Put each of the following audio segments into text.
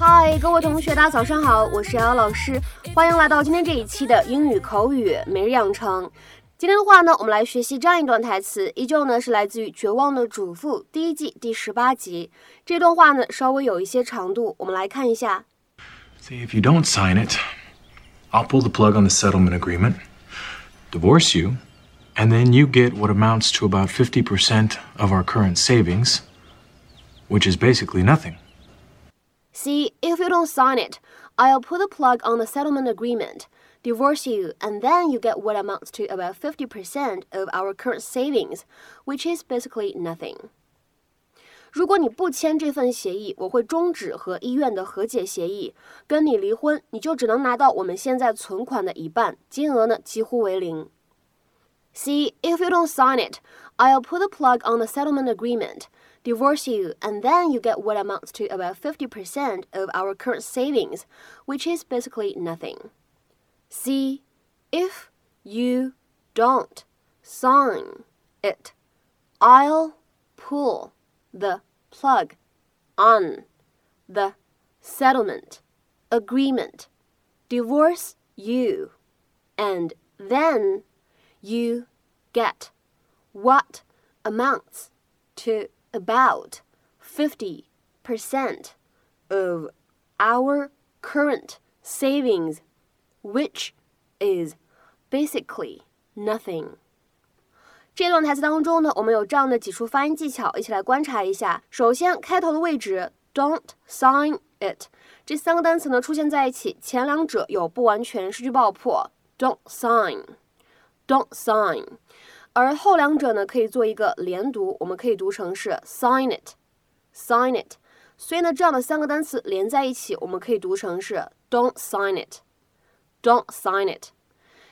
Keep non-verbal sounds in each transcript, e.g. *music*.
嗨，各位同学，大家早上好，我是瑶瑶老师，欢迎来到今天这一期的英语口语每日养成。今天的话呢，我们来学习这样一段台词，依旧呢是来自于《绝望的主妇》第一季第十八集。这段话呢稍微有一些长度，我们来看一下。See, if you don't sign it, I'll pull the plug on the settlement agreement, divorce you, and then you get what amounts to about 50% of our current savings, which is basically nothing. See, if you don't sign it, I'll pull the plug on the settlement agreement, divorce you, and then you get what amounts to about 50% of our current savings, which is basically nothing. 如果你不签这份协议，我会终止和医院的和解协议，跟你离婚，你就只能拿到我们现在存款的一半，金额呢几乎为零。See, if you don't sign it, I'll pull the plug on the settlement agreement, divorce you, and then you get what amounts to about 50% of our current savings, which is basically nothing. See, if you don't sign it, I'll pull the plug on the settlement agreement, divorce you, and then you get what amounts to about 50% of our current savings, which is basically nothing. 这段台词当中呢，我们有这样的几处发音技巧，一起来观察一下。首先，开头的位置 "don't sign it" 这三个单词呢出现在一起，前两者有不完全失去爆破，don't sign，don't sign，而后两者呢可以做一个连读，我们可以读成是 sign it，sign it。所以呢，这样的三个单词连在一起，我们可以读成是 don't sign it，don't sign it。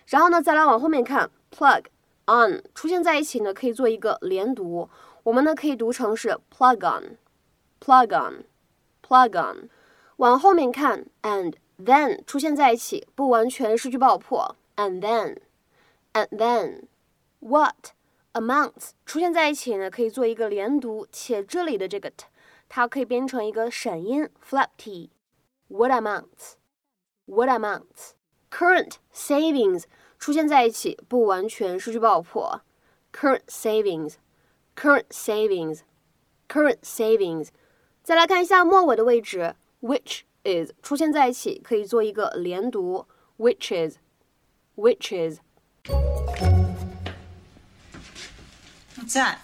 然后呢，再来往后面看 plug。on 出现在一起呢，可以做一个连读，我们呢可以读成是 plug on，plug on，plug on。往后面看，and then 出现在一起，不完全失去爆破，and then，and then。what amounts 出现在一起呢，可以做一个连读，且这里的这个 t，它可以变成一个闪音 flap t。what amounts？what amounts？current savings。 出现在一起，不完全失去爆破。current savings，current savings，current savings。再来看一下末尾的位置，which is 出现在一起，可以做一个连读，which is，which is。 What's that? *sighs*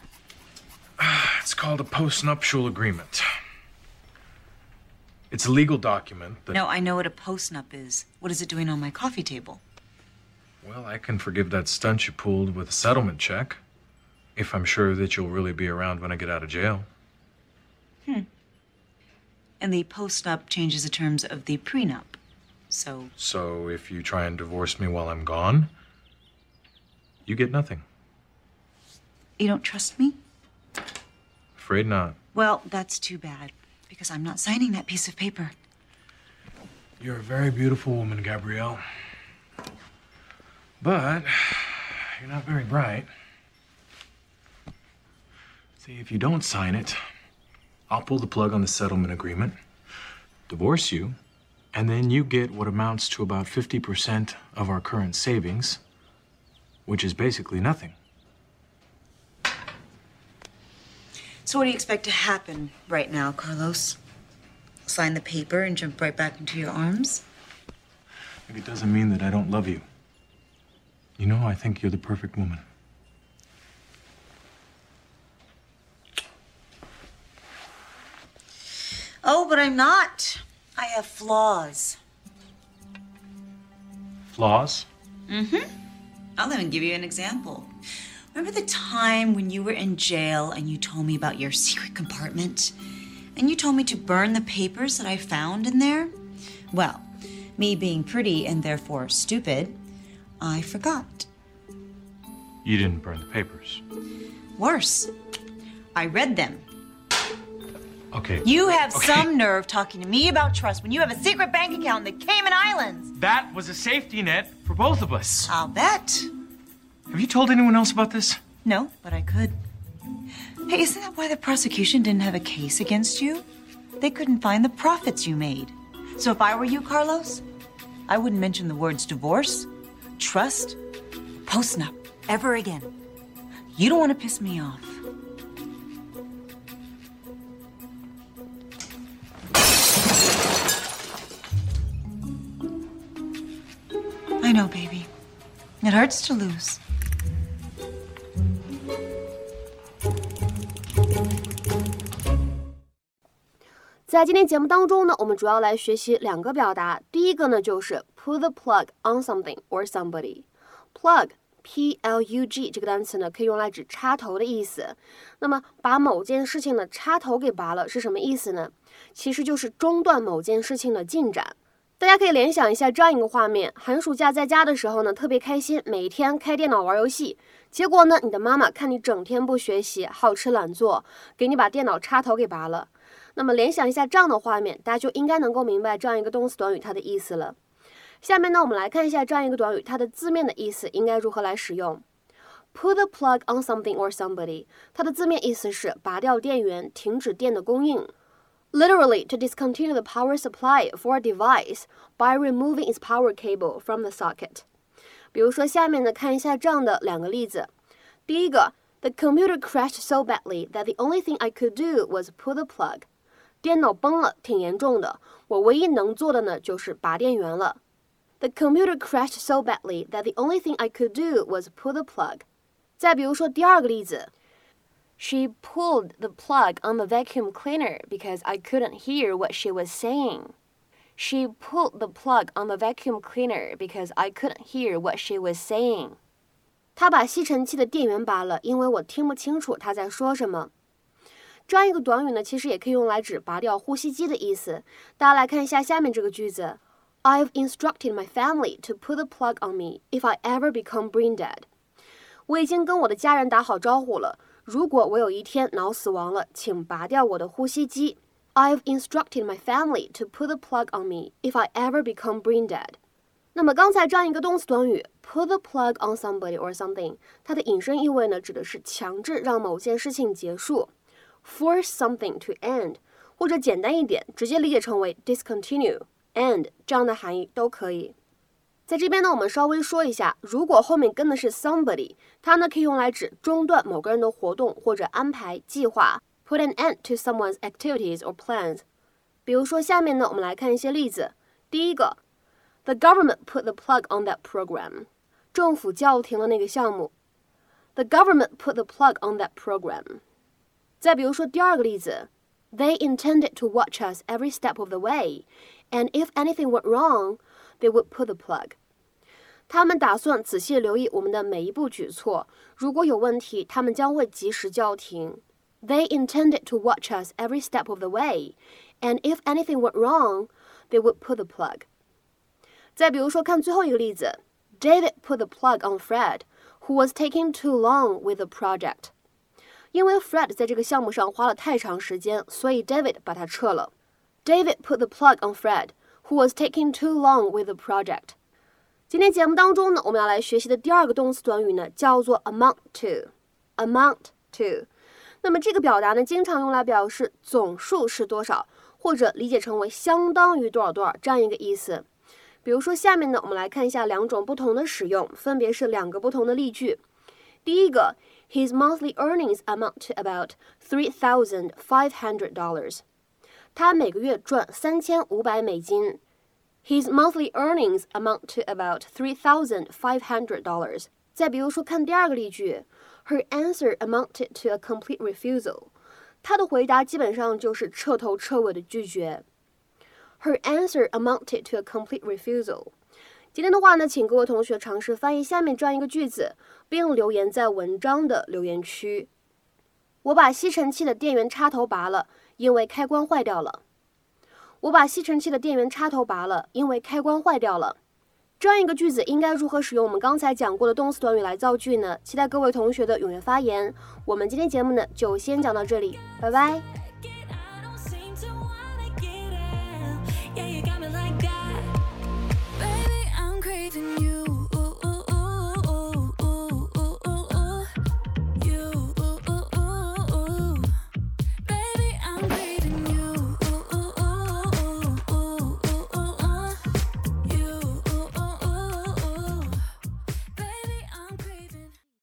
It's called a postnuptial agreement. It's a legal document that. No, I know what a postnup is. What is it doing on my coffee table? Well, I can forgive that stunt you pulled with a settlement check. If I'm sure that you'll really be around when I get out of jail. Hmm. And the postnup changes the terms of the prenup. So, So if you try and divorce me while I'm gone, you get nothing. you don't trust me? Afraid not. Well, that's too bad, because I'm not signing that piece of paper. You're a very beautiful woman, Gabrielle. But you're not very bright. See, if you don't sign it, I'll pull the plug on the settlement agreement, divorce you, and then you get what amounts to about 50% of our current savings, which is basically nothing. So, what do you expect to happen right now, Carlos? Sign the paper and jump right back into your arms? It doesn't mean that I don't love you. You know, I think you're the perfect woman. Oh, but I'm not. I have flaws. Flaws? Mm hmm. I'll even give you an example. Remember the time when you were in jail and you told me about your *laughs* secret compartment? And you told me to burn the papers that I found in there? Well, me being pretty and therefore stupid, I forgot. You didn't burn the papers. Worse, I read them. Okay. You have Okay. some nerve talking to me about trust when you have a secret bank account in the Cayman Islands. That was a safety net for both of us. I'll bet. Have you told anyone else about this? No, but I could. Hey, isn't that why the prosecution didn't have a case against you? They couldn't find the profits you made. So if I were you, Carlos, I wouldn't mention the words divorce, trust, postnup ever again. You don't want to piss me off. I know, baby. It hurts to lose. Put the plug on something or somebody。plug p l u g 这个单词呢，可以用来指插头的意思。那么，把某件事情的插头给拔了是什么意思呢？其实就是中断某件事情的进展。大家可以联想一下这样一个画面：寒暑假在家的时候呢，特别开心，每天开电脑玩游戏。结果呢，你的妈妈看你整天不学习，好吃懒做，给你把电脑插头给拔了。那么联想一下这样的画面，大家就应该能够明白这样一个动词短语它的意思了。下面呢，我们来看一下这样一个短语它的字面的意思应该如何来使用。Put the plug on something or somebody，它的字面意思是拔掉电源，停止电的供应。Literally, to discontinue the power supply for a device by removing its power cable from the socket。比如说，下面呢，看一下这样的两个例子。第一个，The computer crashed so badly that the only thing I could do was pull the plug。电脑崩了，挺严重的。我唯一能做的呢，就是拔电源了。 The computer crashed so badly that the only thing I could do was pull the plug。再比如说第二个例子，She pulled the plug on the vacuum cleaner because I couldn't hear what she was saying. She pulled the plug on the vacuum cleaner because I couldn't hear what she was saying. 她把吸尘器的电源拔了，因为我听不清楚她在说什么。这样一个短语呢，其实也可以用来指拔掉呼吸机的意思。大家来看一下下面这个句子 ：I've instructed my family to put the plug on me if I ever become brain dead。我已经跟我的家人打好招呼了，如果我有一天脑死亡了，请拔掉我的呼吸机。I've instructed my family to put the plug on me if I ever become brain dead。那么刚才这样一个动词短语 put the plug on somebody or something，它的引申意味呢，指的是强制让某件事情结束。force something to end，或者简单一点，直接理解成为 discontinue、 End 这样的含义都可以。在这边呢，我们稍微说一下，如果后面跟的是 somebody，它呢可以用来指中断某个人的活动或者安排计划，put an end to someone's activities or plans。比如说下面呢，我们来看一些例子。第一个，The government put the plug on that program。政府叫停了那个项目。The government put the plug on that program。再比如说第二个例子 ，They intended to watch us every step of the way, and if anything went wrong, they would pull the plug. 他们打算仔细留意我们的每一步举措，如果有问题，他们将会及时叫停。They intended to watch us every step of the way, and if anything went wrong, they would pull the plug. 再比如说，看最后一个例子，David put the plug on Fred, who was taking too long with the project. 因为 Fred 在这个项目上花了太长时间，所以 David 把它撤了。David put the plug on Fred, who was taking too long with the project. 今天节目当中呢，我们要来学习的第二个动词短语呢，叫做 amount to。amount to。那么这个表达呢，经常用来表示总数是多少，或者理解成为相当于多少多少这样一个意思。比如说，下面呢，我们来看一下两种不同的使用，分别是两个不同的例句。第一个，His monthly earnings amount to about three thousand five hundred dollars。他每个月赚三千五百美金。His monthly earnings amount to about three thousand five hundred dollars。再比如说，看第二个例句，Her answer amounted to a complete refusal。她的回答基本上就是彻头彻尾的拒绝。Her answer amounted to a complete refusal。 今天的话呢，请各位同学尝试翻译下面这样一个句子，并留言在文章的留言区。我把吸尘器的电源插头拔了，因为开关坏掉了。我把吸尘器的电源插头拔了，因为开关坏掉了。这样一个句子应该如何使用我们刚才讲过的动词短语来造句呢？期待各位同学的踊跃发言。我们今天节目呢就先讲到这里，拜拜。